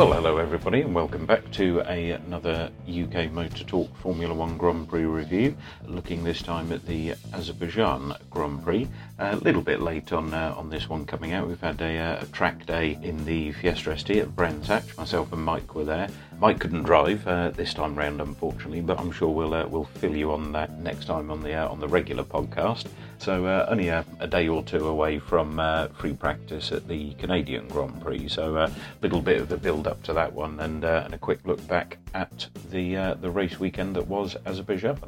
Well, hello everybody, and welcome back to a, another UK Motor Talk Formula One Grand Prix review. Looking this time at the Azerbaijan Grand Prix. A little bit late on uh, on this one coming out. We've had a, uh, a track day in the Fiesta ST at Brands Hatch. Myself and Mike were there. Mike couldn't drive uh, this time round, unfortunately, but I'm sure we'll uh, we'll fill you on that next time on the uh, on the regular podcast. So uh, only a, a, day or two away from uh, free practice at the Canadian Grand Prix. So a little bit of a build up to that one, and, and a quick look back at the the race weekend that was Azerbaijan.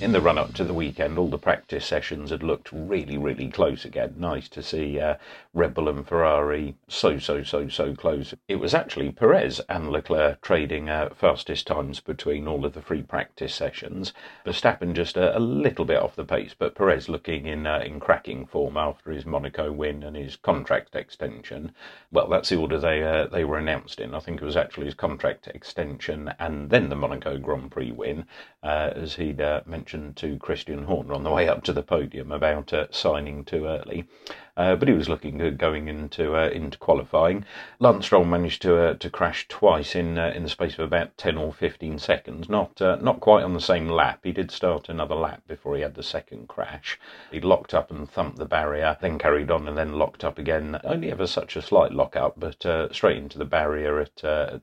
In the run up to the weekend, all the practice sessions had looked really, really close again. Nice to see uh, Red Bull and Ferrari so, so, so, so close. It was actually Perez and Leclerc trading uh, fastest times between all of the free practice sessions. Verstappen just a, a little bit off the pace, but Perez looking in uh, in cracking form after his Monaco win and his contract extension. Well, that's the order they uh, they were announced in. I think it was actually his contract extension and then the Monaco Grand Prix win, uh, as he'd uh, mentioned to Christian Horner on the way up to the podium about uh, signing too early. Uh, but he was looking good going into uh, into qualifying. Lance Stroll managed to uh, to crash twice in in the space of about ten or fifteen seconds. Not not quite on the same lap. He did start another lap before he had the second crash. He locked up and thumped the barrier, then carried on and then locked up again. Only ever such a slight lock up, but straight into the barrier at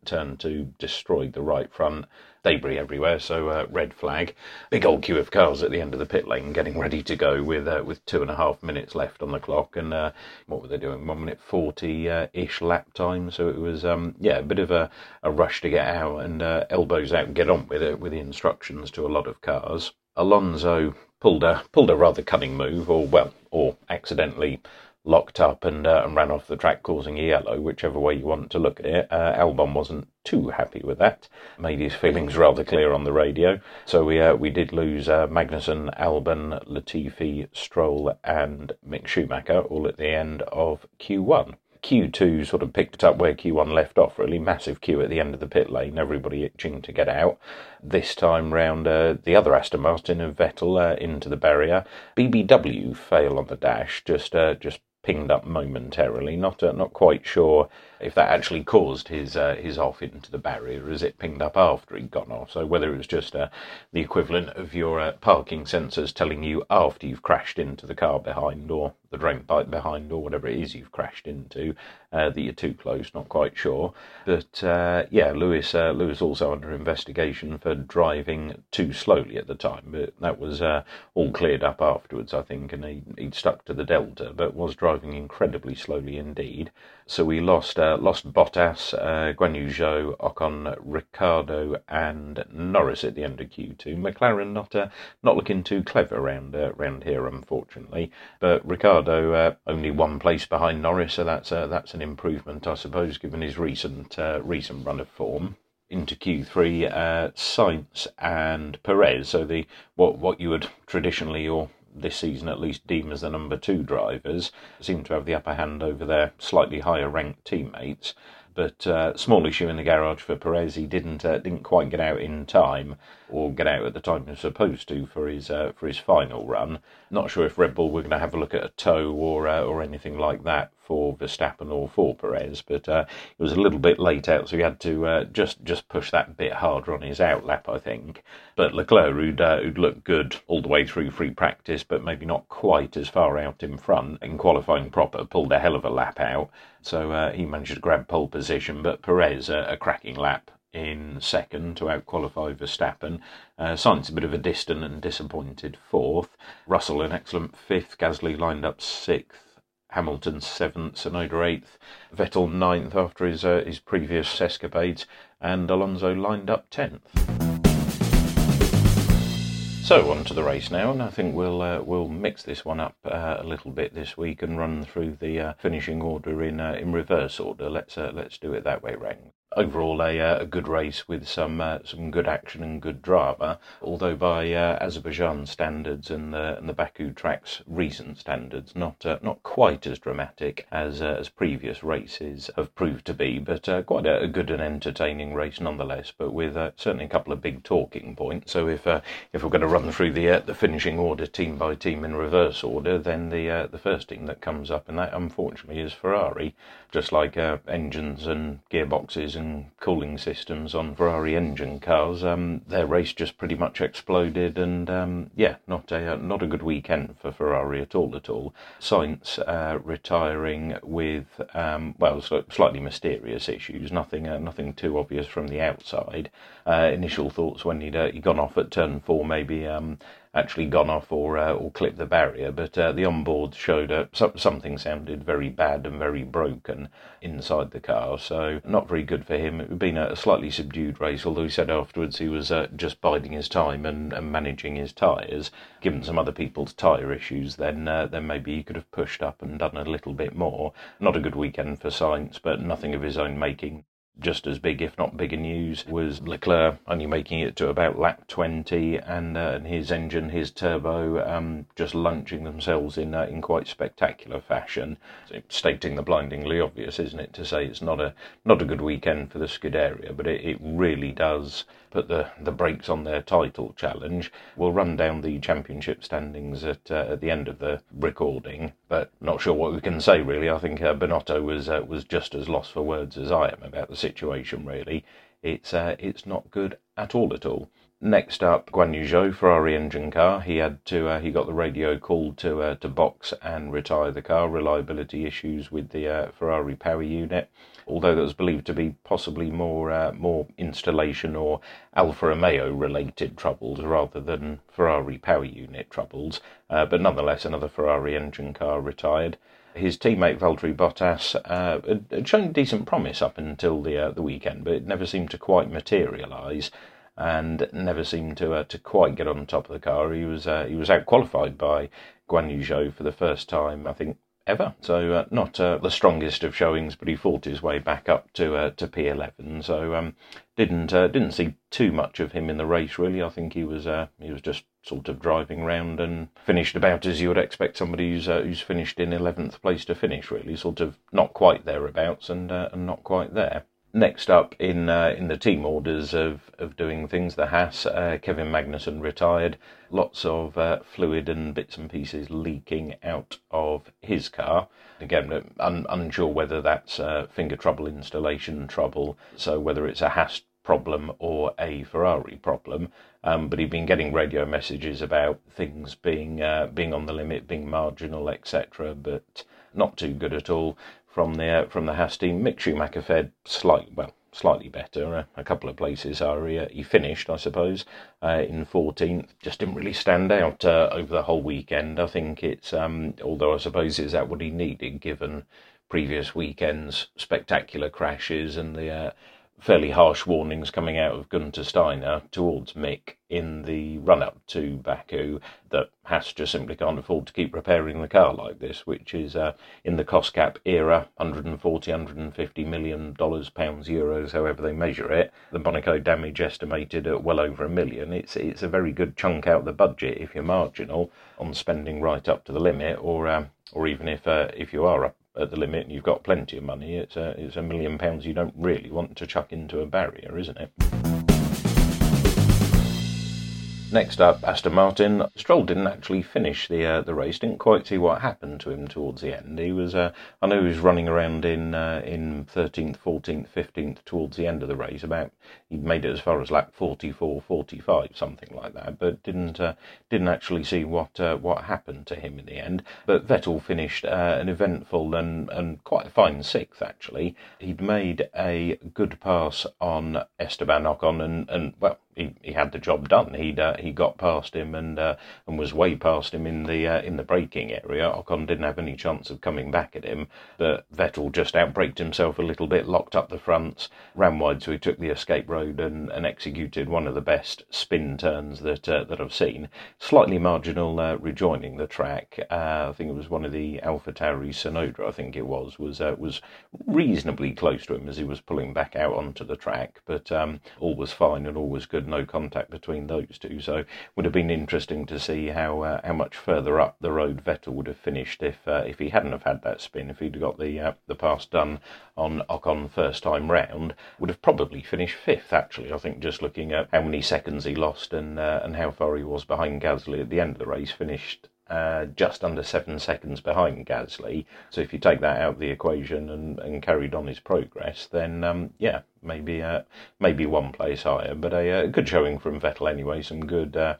turn two, destroyed the right front debris everywhere, so uh, red flag. Big old queue of cars at the end of the pit lane getting ready to go with uh, with two and a half minutes left on the clock. And uh, what were they doing? One minute 40 uh, ish lap time. So it was, um, yeah, a bit of a, a rush to get out and uh, elbows out and get on with it with the instructions to a lot of cars. Alonso pulled a pulled a rather cunning move, or well, or accidentally locked up and, uh, and ran off the track, causing a yellow, whichever way you want to look at it. Uh, Albon wasn't too happy with that. Made his feelings rather clear on the radio. So we uh, we did lose uh, Magnussen, Albon, Latifi, Stroll, and Mick Schumacher all at the end of Q1. Q2 sort of picked it up where Q1 left off, really. Massive queue at the end of the pit lane, everybody itching to get out. This time round, uh, the other Aston Martin of Vettel uh, into the barrier. BBW fail on the dash, just uh, just pinged up momentarily. Not uh, not quite sure if that actually caused his uh, his off into the barrier, as it pinged up after he'd gone off. So whether it was just uh, the equivalent of your uh, parking sensors telling you after you've crashed into the car behind, or the drain pipe behind, or whatever it is you've crashed into, uh, that you're too close. Not quite sure. But uh, yeah, Lewis uh, Lewis also under investigation for driving too slowly at the time, but that was all cleared up afterwards, I think, and he he'd stuck to the delta, but was driving incredibly slowly indeed. So we lost uh, lost Bottas, uh, Guan Yu Zhou, Ocon, Ricciardo, and Norris at the end of Q2. McLaren not uh, not looking too clever around uh, around here, unfortunately. But Ricciardo uh, only one place behind Norris, so that's uh, that's an improvement, I suppose, given his recent recent run of form into Q3, uh, Sainz and Perez. So the what what you would traditionally or this season at least deem as the number two drivers, seem to have the upper hand over their slightly higher ranked teammates. But uh, small issue in the garage for Perez. He didn't uh, didn't quite get out in time, or get out at the time he was supposed to for his uh, for his final run. Not sure if Red Bull were going to have a look at a tow or uh, or anything like that for Verstappen or for Perez, but uh, it was a little bit late out, so he had to uh, just just push that bit harder on his outlap, I think. But Leclerc, who'd, uh, who'd looked good all the way through free practice, but maybe not quite as far out in front in qualifying proper, pulled a hell of a lap out, so uh, he managed to grab pole position. But Perez, a cracking lap in second to outqualify Verstappen. Uh, Sainz a bit of a distant and disappointed fourth. Russell an excellent fifth. Gasly lined up sixth. Hamilton seventh, Tsunoda eighth, Vettel ninth after his uh, his previous escapades, and Alonso lined up tenth. So on to the race now, and I think we'll uh, we'll mix this one up uh, a little bit this week and run through the uh, finishing order in uh, in reverse order. Let's uh, let's do it that way round. Overall a, uh, a good race with some uh, some good action and good drama. Although by uh, Azerbaijan standards and the and the Baku tracks recent standards, not uh, not quite as dramatic as uh, as previous races have proved to be, but uh, quite a, a, good and entertaining race nonetheless. But with certainly a couple of big talking points. So if if we're going to run through the the finishing order team by team in reverse order, then the the first team that comes up in that unfortunately is Ferrari, just like engines and gearboxes and cooling systems on Ferrari engine cars. Um, their race just pretty much exploded, and um, yeah, not a uh, not a good weekend for Ferrari at all. At all. Sainz uh, retiring with um, well, slightly mysterious issues. Nothing uh, nothing too obvious from the outside. Uh, initial thoughts when he'd, uh, he'd gone off at turn four, maybe um, actually gone off or uh, or clipped the barrier, but uh, the onboard showed uh, so, something sounded very bad and very broken inside the car. So not very good for him. It had been a slightly subdued race, although he said afterwards he was uh, just biding his time and, and managing his tyres. Given some other people's tyre issues, then uh, then maybe he could have pushed up and done a little bit more. Not a good weekend for Sainz, but nothing of his own making just as big, if not bigger news, was Leclerc only making it to about lap 20 and, uh, his engine, his turbo, um, just launching themselves in, uh, in quite spectacular fashion. Stating the blindingly obvious, isn't it, to say it's not a, not a good weekend for the Scuderia, but it, it really does put the, the brakes on their title challenge. We'll run down the championship standings at, uh, at the end of the recording, but not sure what we can say really. I think uh, Binotto was, uh, was just as lost for words as I am about the situation, really. It's, uh, it's not good at all at all. Next up, Guan Yu Zhou, Ferrari engine car. He had to uh, he got the radio called to uh, to box and retire the car. Reliability issues with the uh, Ferrari power unit, although that was believed to be possibly more uh, more installation or Alfa Romeo related troubles rather than Ferrari power unit troubles. Uh, but nonetheless, another Ferrari engine car retired his teammate Valtteri Bottas uh, had shown decent promise up until the uh, the weekend, but it never seemed to quite materialise and never seemed to uh, to quite get on top of the car. He was uh, he was out qualified by Guan Yu Zhou for the first time, I think, ever. So uh, not uh, the strongest of showings, but he fought his way back up to uh, to P11. So um, didn't uh, didn't see too much of him in the race really. I think he was uh, he was just sort of driving round and finished about as you would expect somebody who's uh, who's finished in 11th place to finish. Really, sort of not quite thereabouts and and not quite there. Next up in uh, in the team orders of, of doing things, the Haas, uh, Kevin Magnussen retired. Lots of uh, fluid and bits and pieces leaking out of his car. Again, un- unsure whether that's uh, finger trouble, installation trouble, so whether it's a Haas problem or a Ferrari problem. Um, but he'd been getting radio messages about things being uh, being on the limit, being marginal, etc. But not too good at all from the uh, from the Haas team. Mick Schumacher slightly well, slightly better. Uh, a couple of places are he, uh, he finished, I suppose, uh, in 14th. Just didn't really stand out uh, over the whole weekend. I think it's um, although I suppose is that what he needed given previous weekends spectacular crashes and the uh, fairly harsh warnings coming out of Gunter Steiner towards Mick in the run up to Baku that Haas just simply can't afford to keep repairing the car like this, which is uh, in the cost cap era 140, 150 million dollars, pounds, euros, however they measure it. The Monaco damage estimated at well over a million. It's it's a very good chunk out of the budget if you're marginal on spending right up to the limit, or um, or even if uh, if you are up at the limit and you've got plenty of money, it's a, it's a million pounds you don't really want to chuck into a barrier, isn't it? Next up, Aston Martin. Stroll didn't actually finish the uh, the race. Didn't quite see what happened to him towards the end. He was, uh, I know, he was running around in uh, in thirteenth, fourteenth, fifteenth towards the end of the race. About he made it as far as lap 44, 45, something like that. But didn't uh, didn't actually see what uh, what happened to him in the end. But Vettel finished uh, an eventful and and quite a fine sixth actually. He'd made a good pass on Esteban Ocon and and well he, he had the job done. He'd uh, he got past him and uh, and was way past him in the uh, in the braking area. Ocon didn't have any chance of coming back at him, but Vettel just outbraked himself a little bit, locked up the fronts, ran wide, so he took the escape road and, and executed one of the best spin turns that uh, that I've seen. Slightly marginal uh, rejoining the track. Uh, I think it was one of the Alpha Tauri Tsunoda. I think it was was was reasonably close to him as he was pulling back out onto the track, but um, all was fine and all was good no contact between those two. So it would have been interesting to see how uh, how much further up the road Vettel would have finished if uh, if he hadn't have had that spin. If he'd got the uh, the pass done on Ocon first time round, would have probably finished fifth. Actually, I think just looking at how many seconds he lost and uh, and how far he was behind Gasly at the end of the race, finished uh, just under seven seconds behind Gasly. So if you take that out of the equation and, and carried on his progress, then um, yeah, maybe uh, maybe one place higher. But a, a, uh, good showing from Vettel anyway. Some good. Uh,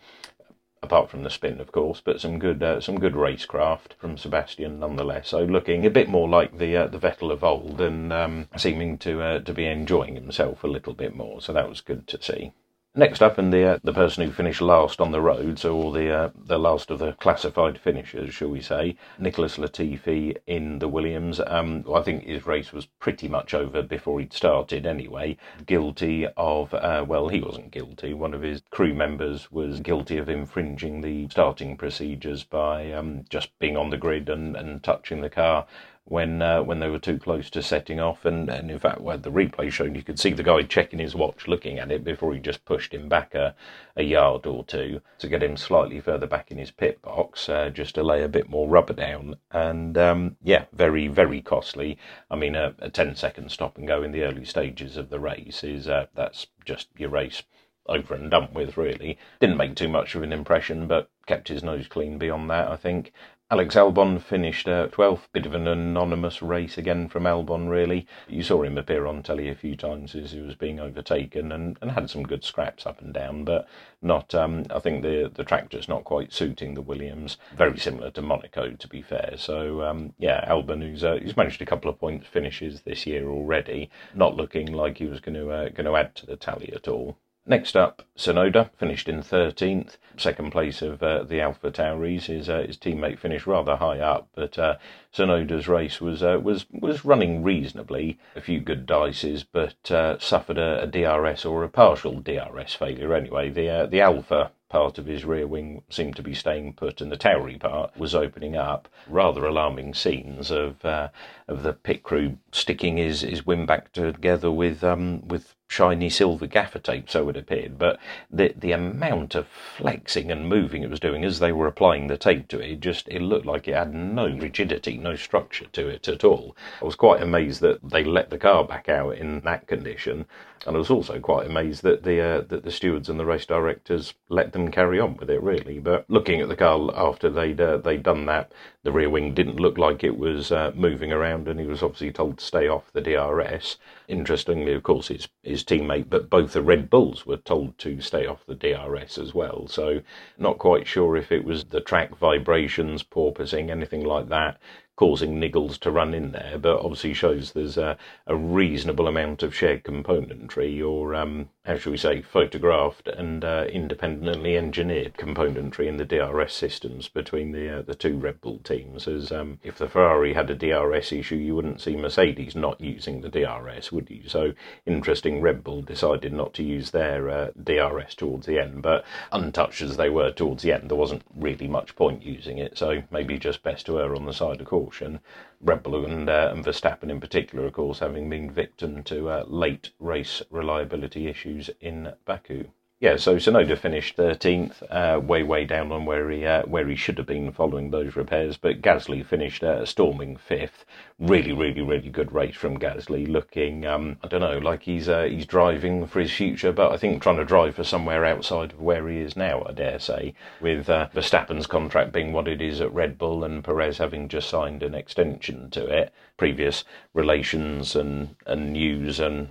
apart from the spin, of course, but some good uh, some good racecraft from Sebastian nonetheless. So looking a bit more like the the Vettel of old, and um, seeming to to be enjoying himself a little bit more. So that was good to see. Next up, and the uh, the person who finished last on the road, so all the uh, the last of the classified finishers, shall we say, Nicholas Latifi in the Williams. Um, well, I think his race was pretty much over before he'd started anyway. Guilty of, uh, well, he wasn't guilty. One of his crew members was guilty of infringing the starting procedures by um, just being on the grid and, and touching the car when uh, when they were too close to setting off. And, and in fact, where the replay showed, you could see the guy checking his watch, looking at it before he just pushed him back a, a yard or two to get him slightly further back in his pit box, uh, just to lay a bit more rubber down. And um, yeah, very, very costly. I mean, a, a 10 second stop and go in the early stages of the race is uh, that's just your race over and done with, really. Didn't make too much of an impression, but kept his nose clean beyond that, I think. Alex Albon finished uh, 12th. Bit of an anonymous race again from Albon, really. You saw him appear on telly a few times as he was being overtaken and, and had some good scraps up and down, but not. Um, I think the the track just not quite suiting the Williams. Very similar to Monaco, to be fair. So um, yeah, Albon, who's uh, who's managed a couple of points finishes this year already, not looking like he was going to uh, going to add to the tally at all. Next up, Tsunoda finished in 13th, second place of uh, the Alpha Tauris. His, uh, his teammate finished rather high up, but uh, Tsunoda's race was uh, was was running reasonably. A few good dices, but uh, suffered a, a, DRS or a partial DRS failure anyway. The uh, the Alpha part of his rear wing seemed to be staying put, and the Tauri part was opening up. Rather alarming scenes of of the pit crew sticking his, his wing back together with um, with shiny silver gaffer tape, so it appeared. But the the amount of flexing and moving it was doing as they were applying the tape to it, it just it looked like it had no rigidity, no structure to it at all. I was quite amazed that they let the car back out in that condition, and I was also quite amazed that the uh, that the stewards and the race directors let them carry on with it. Really, but looking at the car after they'd uh, they'd done that, the rear wing didn't look like it was uh, moving around, and he was obviously told to stay off the DRS. Interestingly, of course, his his teammate, but both the Red Bulls were told to stay off the DRS as well. So, not quite sure if it was the track vibrations, porpoising, anything like that causing niggles to run in there, but obviously shows there's a, a reasonable amount of shared componentry, or um, how shall we say, photographed and uh, independently engineered componentry in the DRS systems between the uh, the two Red Bull teams. As um, if the Ferrari had a DRS issue, you wouldn't see Mercedes not using the DRS, would you? So interesting. Red Bull decided not to use their uh, DRS towards the end, but untouched as they were towards the end, there wasn't really much point using it. So maybe just best to err on the side of caution caution. Red Bull and, uh, and Verstappen in particular, of course, having been victim to uh, late race reliability issues in Baku. Yeah, so Tsunoda finished 13th, uh, way, way down on where he uh, where he should have been following those repairs. But Gasly finished uh, storming fifth. Really, really, really good race from Gasly. Looking, um, I don't know, like he's uh, he's driving for his future, but I think trying to drive for somewhere outside of where he is now. I dare say, with uh, Verstappen's contract being what it is at Red Bull and Perez having just signed an extension to it. Previous relations and and news and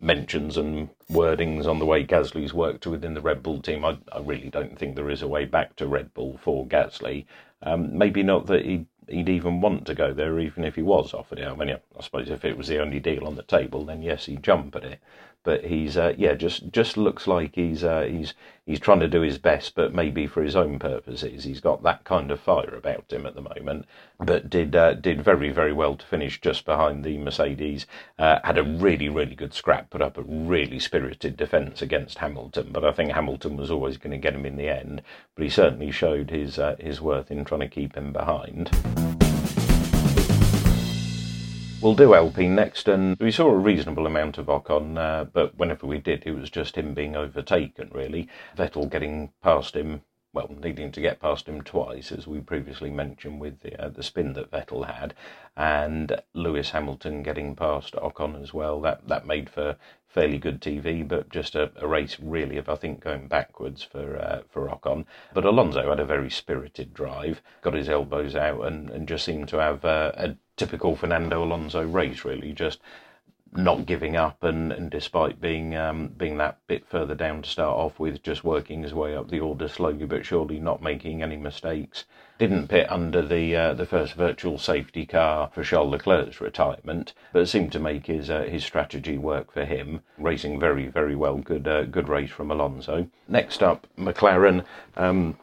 mentions and wordings on the way Gasly's worked within the Red Bull team. I, I really don't think there is a way back to Red Bull for Gasly. Um, maybe not that he'd, he'd even want to go there, even if he was offered it. I mean, I suppose if it was the only deal on the table, then yes, he'd jump at it. But he's uh, yeah just just looks like he's uh, he's he's trying to do his best, but maybe for his own purposes. He's got that kind of fire about him at the moment, but did uh, did very very well to finish just behind the Mercedes. Uh, had a really really good scrap, put up a really spirited defence against Hamilton, but I think Hamilton was always going to get him in the end. But he certainly showed his uh, his worth in trying to keep him behind. We'll do Alpine next, and we saw a reasonable amount of Ocon, uh, but whenever we did, it was just him being overtaken, really. Vettel getting past him, well, needing to get past him twice, as we previously mentioned with the, uh, the spin that Vettel had, and Lewis Hamilton getting past Ocon as well. That, that made for fairly good TV, but just a, a race really of, I think, going backwards for uh, for Ocon. But Alonso had a very spirited drive, got his elbows out, and, and just seemed to have uh, a typical Fernando Alonso race, really, just not giving up and, and despite being um, being that bit further down to start off with, just working his way up the order slowly but surely, not making any mistakes. Didn't pit under the uh, the first virtual safety car for Charles Leclerc's retirement, but seemed to make his uh, his strategy work for him. Racing very very well, good uh, good race from Alonso. Next up, McLaren. Um,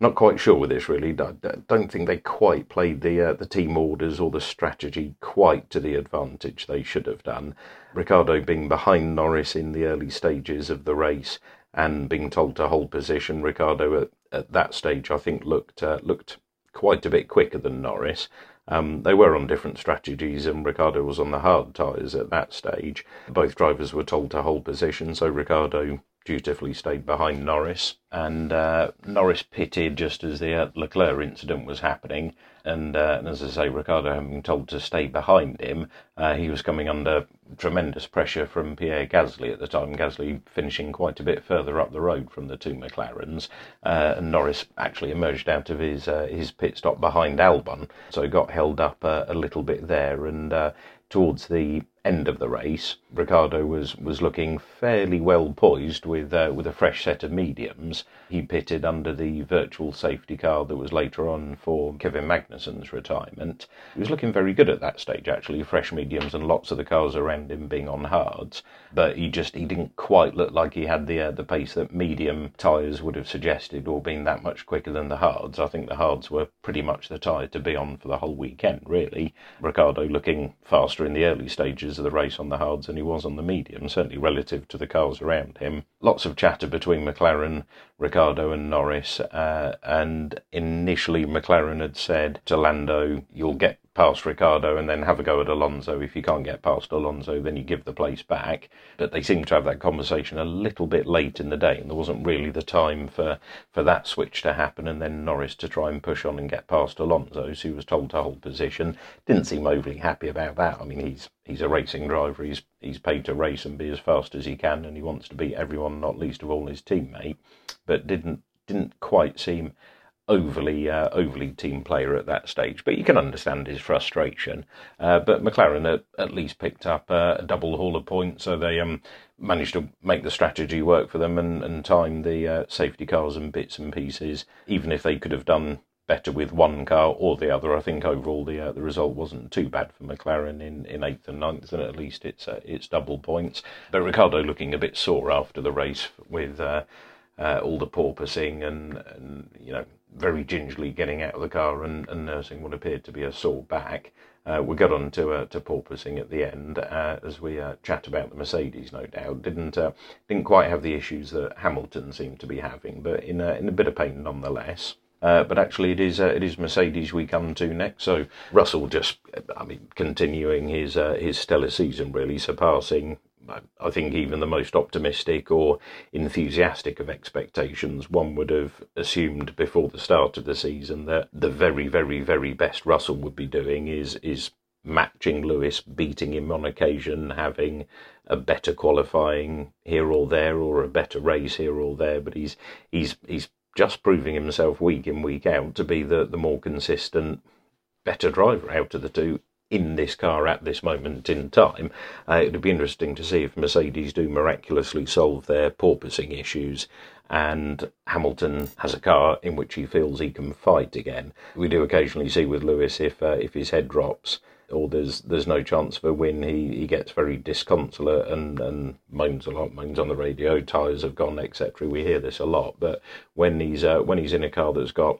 not quite sure with this really. I don't think they quite played the uh, the team orders or the strategy quite to the advantage they should have done. Ricciardo being behind Norris in the early stages of the race and being told to hold position. Ricciardo at, at that stage, I think, looked uh, looked quite a bit quicker than Norris. Um, they were on different strategies, and Ricciardo was on the hard tyres at that stage. Both drivers were told to hold position, so Ricciardo dutifully stayed behind Norris, and uh, Norris pitted just as the uh, Leclerc incident was happening. And, uh, and, as I say, Ricciardo having told to stay behind him, uh, he was coming under tremendous pressure from Pierre Gasly at the time. Gasly finishing quite a bit further up the road from the two McLarens, uh, and Norris actually emerged out of his uh, his pit stop behind Albon, so got held up a little bit there. And towards the end of the race, Ricciardo was, was looking fairly well poised with uh, with a fresh set of mediums. He pitted under the virtual safety car that was later on for Kevin Magnussen's retirement. He was looking very good at that stage, actually, fresh mediums and lots of the cars around him being on hards. But he just he didn't quite look like he had the uh, the pace that medium tyres would have suggested, or being that much quicker than the hards. I think the hards were pretty much the tyre to be on for the whole weekend, really. Ricciardo looking faster in the early stages of the race on the hards than he was on the medium, certainly relative to the cars around him. Lots of chatter between McLaren, Ricciardo, and Norris. Uh, and initially, McLaren had said to Lando, You'll get past Ricciardo and then have a go at Alonso. If you can't get past Alonso, then you give the place back. But they seemed to have that conversation a little bit late in the day, and there wasn't really the time for, for that switch to happen. And then Norris to try and push on and get past Alonso, who was told to hold position. Didn't seem overly happy about that. I mean, he's he's a racing driver. He's he's paid to race and be as fast as he can, and he wants to beat everyone, not least of all his teammate. But didn't didn't quite seem overly uh, overly team player at that stage, but you can understand his frustration. Uh, but McLaren at, at least picked up uh, a double haul of points, so they um, managed to make the strategy work for them and, and time the uh, safety cars and bits and pieces. Even if they could have done better with one car or the other, I think overall the uh, the result wasn't too bad for McLaren in, in eighth and ninth, and at least it's uh, it's double points. But Ricciardo looking a bit sore after the race with. all the porpoising and, and you know very gingerly getting out of the car and, and nursing what appeared to be a sore back. Uh, we got on to uh, to porpoising at the end uh, as we uh, chat about the Mercedes. No doubt didn't uh, didn't quite have the issues that Hamilton seemed to be having, but in in a bit of pain nonetheless. Uh, but actually, it is it is Mercedes we come to next. So Russell just, I mean, continuing his his stellar season, really surpassing I think even the most optimistic or enthusiastic of expectations, one would have assumed before the start of the season that the very, very, very best Russell would be doing is is matching Lewis, beating him on occasion, having a better qualifying here or there, or a better race here or there. But he's he's he's just proving himself week in week out to be the the more consistent, better driver out of the two in this car at this moment in time. Uh, it would be interesting to see if Mercedes do miraculously solve their porpoising issues and Hamilton has a car in which he feels he can fight again. We do occasionally see with Lewis if uh, if his head drops or there's there's no chance of a win, he, he gets very disconsolate and, and moans a lot, moans on the radio, tyres have gone, etc. We hear this a lot, but when he's uh, when he's in a car that's got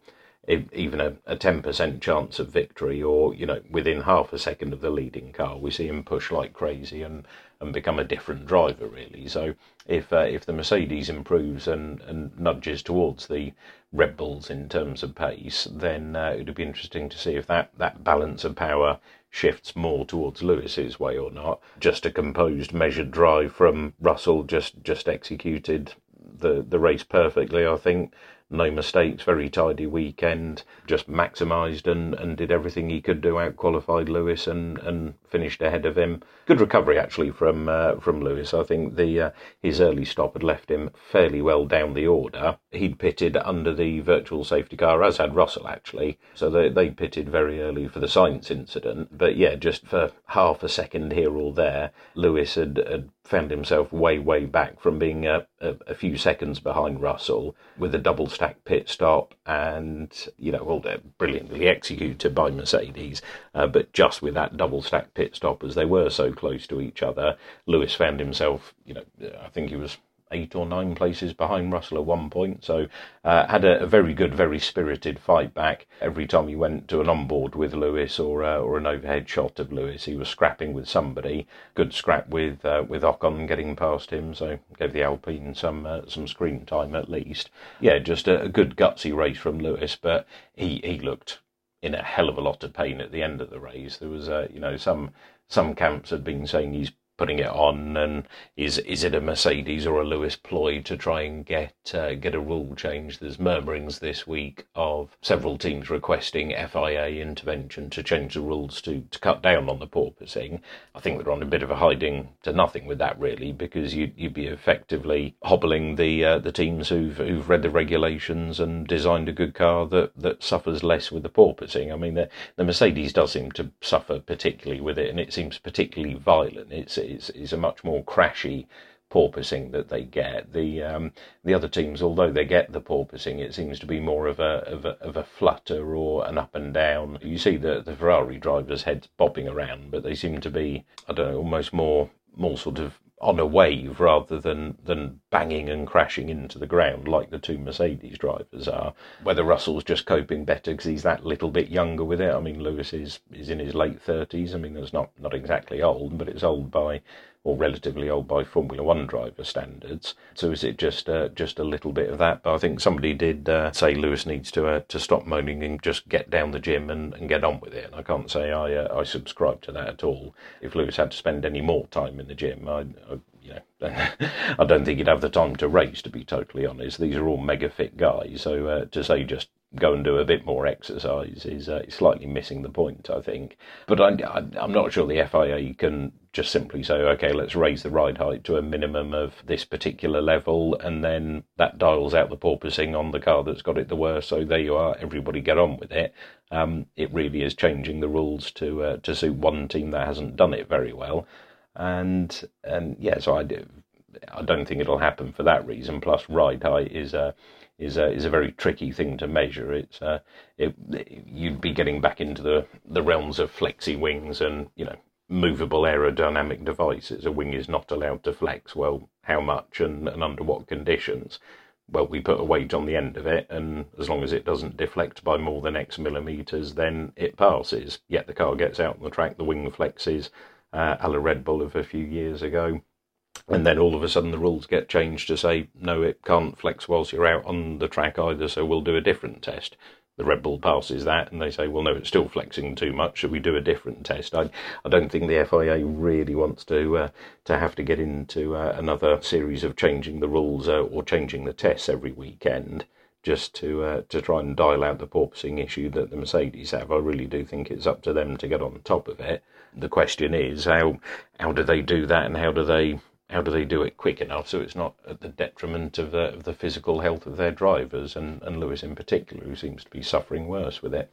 even a, a 10% chance of victory or, you know, within half a second of the leading car, we see him push like crazy and, and become a different driver, really. So if uh, if the Mercedes improves and, and nudges towards the Red Bulls in terms of pace, then uh, it would be interesting to see if that, that balance of power shifts more towards Lewis's way or not. Just a composed, measured drive from Russell, just just executed the the race perfectly, I think no mistakes, very tidy weekend, just maximised and, and did everything he could do, out qualified Lewis and, and finished ahead of him. Good recovery actually from uh, from Lewis. I think the uh, his early stop had left him fairly well down the order. He'd pitted under the virtual safety car, as had Russell actually. So they, they pitted very early for the Sainz incident. But yeah, just for half a second here or there, Lewis had, had found himself way, way back from being a, a, a, few seconds behind Russell with a double stack pit stop and, you know, all brilliantly executed by Mercedes. Uh, but just with that double stack pit stop, as they were so close to each other, Lewis found himself, you know, I think he was eight or nine places behind Russell at one point. So uh, had a, a, very good, very spirited fight back. Every time he went to an onboard with Lewis or uh, or an overhead shot of Lewis, he was scrapping with somebody. Good scrap with uh, with Ocon getting past him, so gave the Alpine some uh, some screen time at least. Yeah, just a, a good gutsy race from Lewis, but he he looked in a hell of a lot of pain at the end of the race. There was, uh, you know, some some camps had been saying he's putting it on, and is is it a Mercedes or a Lewis ploy to try and get uh, get a rule change? There's murmurings this week of several teams requesting FIA intervention to change the rules to, to cut down on the porpoising. I think they're on a bit of a hiding to nothing with that, really, because you, you'd be effectively hobbling the uh, the teams who've who've read the regulations and designed a good car that, that suffers less with the porpoising. I mean, the, the Mercedes does seem to suffer particularly with it, and it seems particularly violent. It's is is a much more crashy porpoising that they get. The um, the other teams, although they get the porpoising, it seems to be more of a of a, of a flutter or an up and down. You see the the Ferrari drivers' heads bobbing around, but they seem to be I don't know almost more more sort of on a wave rather than than banging and crashing into the ground like the two Mercedes drivers are. Whether Russell's just coping better because he's that little bit younger with it. I mean, Lewis is is in his late thirties. I mean, that's not not exactly old, but it's old by or relatively old by Formula One driver standards. So is it just uh, just a little bit of that? But I think somebody did uh, say Lewis needs to uh, to stop moaning and just get down the gym and, and get on with it. And I can't say I uh, I subscribe to that at all. If Lewis had to spend any more time in the gym, I, I know, I don't think he'd have the time to race. To be totally honest, these are all mega fit guys. So uh, to say just go and do a bit more exercise is uh, slightly missing the point, I think. But I, am not sure the FIA can just simply say, okay, let's raise the ride height to a minimum of this particular level, and then that dials out the porpoising on the car that's got it the worst. So there you are, everybody get on with it. Um, it really is changing the rules to uh, to suit one team that hasn't done it very well, and and yeah, so I do. I don't think it'll happen for that reason. Plus, ride height is a is a is a very tricky thing to measure. It's uh, it, you'd be getting back into the the realms of flexi wings and you know movable aerodynamic devices. A wing is not allowed to flex. Well, how much and, and under what conditions? Well, we put a weight on the end of it, and as long as it doesn't deflect by more than X millimeters, then it passes. Yet the car gets out on the track, the wing flexes, uh, a la Red Bull of a few years ago. And then all of a sudden the rules get changed to say no it can't flex whilst you're out on the track either so we'll do a different test. The red bull passes that and they say well no it's still flexing too much should we do a different test. I, I don't think the fia really wants to uh, to have to get into uh, another series of changing the rules uh, or changing the tests every weekend just to uh, to try and dial out the porpoising issue that the Mercedes have. I really do think it's up to them to get on top of it. The question is how how do they do that and how do they how do they do it quick enough so it's not at the detriment of the, of the physical health of their drivers and, and Lewis in particular, who seems to be suffering worse with it.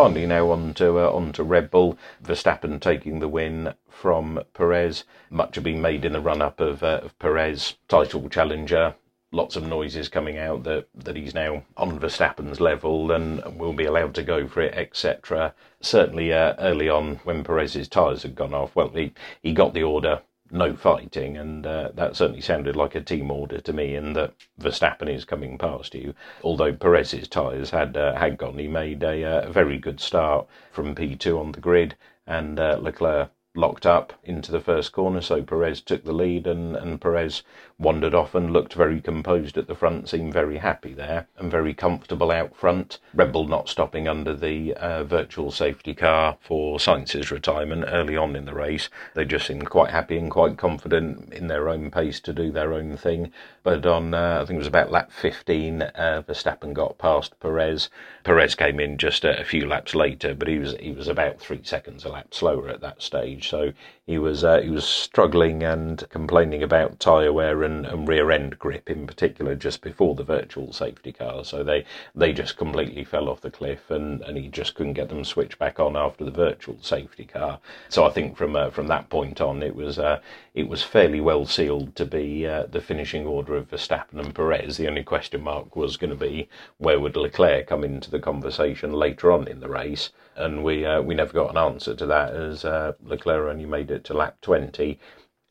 Finally, now on to uh, on to Red Bull. Verstappen taking the win from Perez. Much had been made in the run up of, uh, of Perez, title challenger, lots of noises coming out that, that he's now on Verstappen's level and will be allowed to go for it, etc. Certainly, uh, early on when Perez's tyres had gone off, well, he, he got the order no fighting, and uh, that certainly sounded like a team order to me. In that Verstappen is coming past you, although Perez's tyres had uh, had gone, he made a, uh, a, very good start from P2 on the grid, and uh, Leclerc locked up into the first corner, so Perez took the lead and, and Perez wandered off and looked very composed at the front, seemed very happy there and very comfortable out front. Red Bull not stopping under the uh, virtual safety car for Sainz's retirement early on in the race. They just seemed quite happy and quite confident in their own pace to do their own thing. But on, uh, I think it was about lap 15, uh, Verstappen got past Perez. Perez came in just a, a few laps later, but he was he was about three seconds a lap slower at that stage. So he was uh, he was struggling and complaining about tyre wear and, and, rear end grip in particular just before the virtual safety car. So they they just completely fell off the cliff and, and he just couldn't get them switched back on after the virtual safety car. So I think from uh, from that point on it was uh, it was fairly well sealed to be uh, the finishing order of Verstappen and Perez. The only question mark was going to be where would Leclerc come into the conversation later on in the race and we uh, we never got an answer to that as uh, Leclerc only made it to lap 20.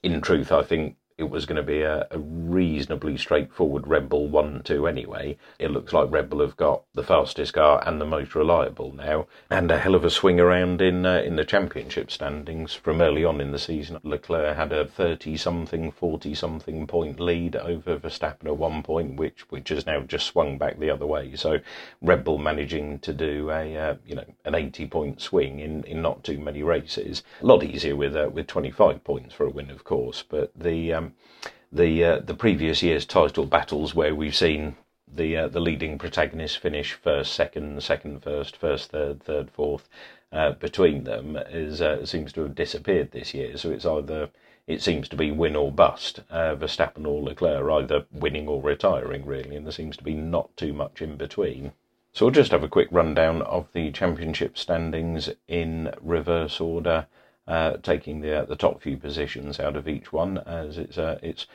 In truth, I think it was going to be a, a, reasonably straightforward Red Bull 1 2 anyway. It looks like Red Bull have got the fastest car and the most reliable now, and a hell of a swing around in uh, in the championship standings from early on in the season. Leclerc had a 30 something, 40 something point lead over Verstappen at one point, which which has now just swung back the other way. So Red Bull managing to do a uh, you know an 80 point swing in, in not too many races. A lot easier with uh, with 25 points for a win, of course, but the um, the uh, the previous year's title battles where we've seen the uh, the leading protagonist finish first, second, second, first, first, third, third, fourth uh, between them is uh, seems to have disappeared this year. So it's either it seems to be win or bust. Uh, Verstappen or Leclerc either winning or retiring really, and there seems to be not too much in between. So we'll just have a quick rundown of the championship standings in reverse order uh, taking the uh, the top few positions out of each one as it's uh, it's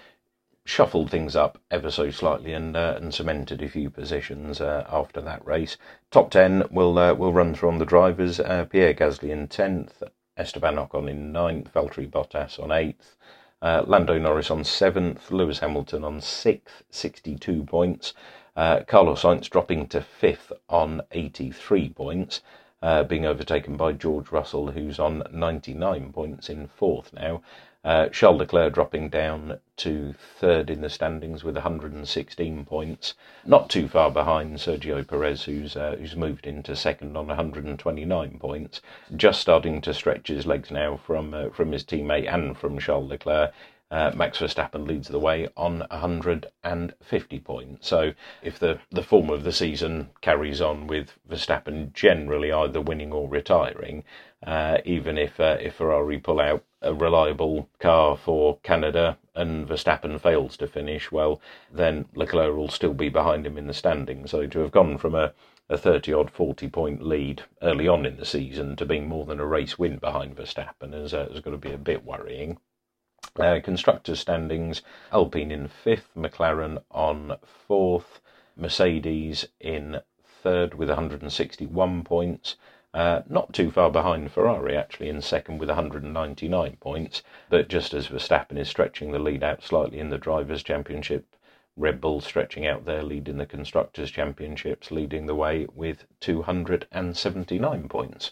shuffled things up ever so slightly and uh, and cemented a few positions uh, after that race. Top ten will uh, will run through on the drivers. Pierre Gasly in tenth, Esteban Ocon in ninth, Valtteri Bottas on eighth. Lando Norris on seventh, Lewis Hamilton on sixth, 62 points. Carlos Sainz dropping to fifth on 83 points uh, being overtaken by George Russell, who's on 99 points in fourth now. Uh, Charles Leclerc dropping down to third in the standings with 116 points, not too far behind Sergio Perez, who's uh, who's moved into second on 129 points. Just starting to stretch his legs now from uh, from his teammate and from Charles Leclerc. Uh, Max Verstappen leads the way on 150 points. So if the, the form of the season carries on with Verstappen generally either winning or retiring, uh, even if uh, if Ferrari pull out a reliable car for Canada and Verstappen fails to finish, well, then Leclerc will still be behind him in the standing. So to have gone from a a 30 odd 40 point lead early on in the season to being more than a race win behind Verstappen uh, is going to be a bit worrying. Uh, constructors standings Alpine in fifth, McLaren on fourth, Mercedes in third with 161 points. Uh, not too far behind Ferrari, actually, in second with 199 points. But just as Verstappen is stretching the lead out slightly in the Drivers' Championship, Red Bull stretching out their lead in the Constructors' Championships, leading the way with 279 points.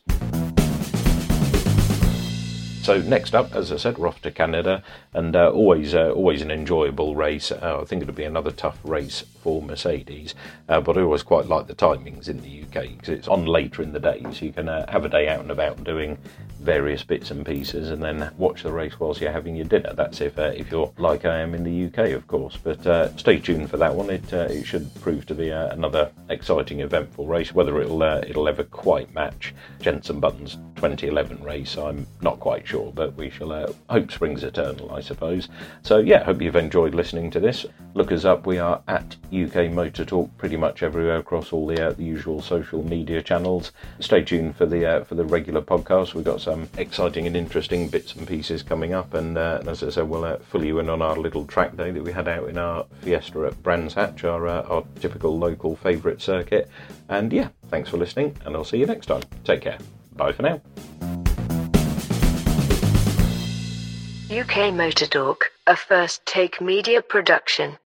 So next up, as I said, we're off to Canada, and uh, always uh, always an enjoyable race. Uh, I think it'll be another tough race for Mercedes, uh, but I always quite like the timings in the UK because it's on later in the day, so you can uh, have a day out and about doing various bits and pieces, and then watch the race whilst you're having your dinner. That's if uh, if you're like I am in the UK, of course. But stay tuned for that one. It it should prove to be another exciting, eventful race. Whether it'll it'll ever quite match Jenson Button's 2011 race, I'm not quite sure but we shall uh, hope springs eternal, I suppose. So, yeah, hope you've enjoyed listening to this. Look us up. We are at UK Motor Talk pretty much everywhere across all the, uh, the usual social media channels. Stay tuned for the uh, for the regular podcast. We've got some exciting and interesting bits and pieces coming up. And, uh, as I said, we'll uh, fill you in on our little track day that we had out in our Fiesta at Brands Hatch, our, uh, our typical local favourite circuit. And yeah, thanks for listening, and I'll see you next time. Take care. Bye for now. UK Motor Talk, a first take media production.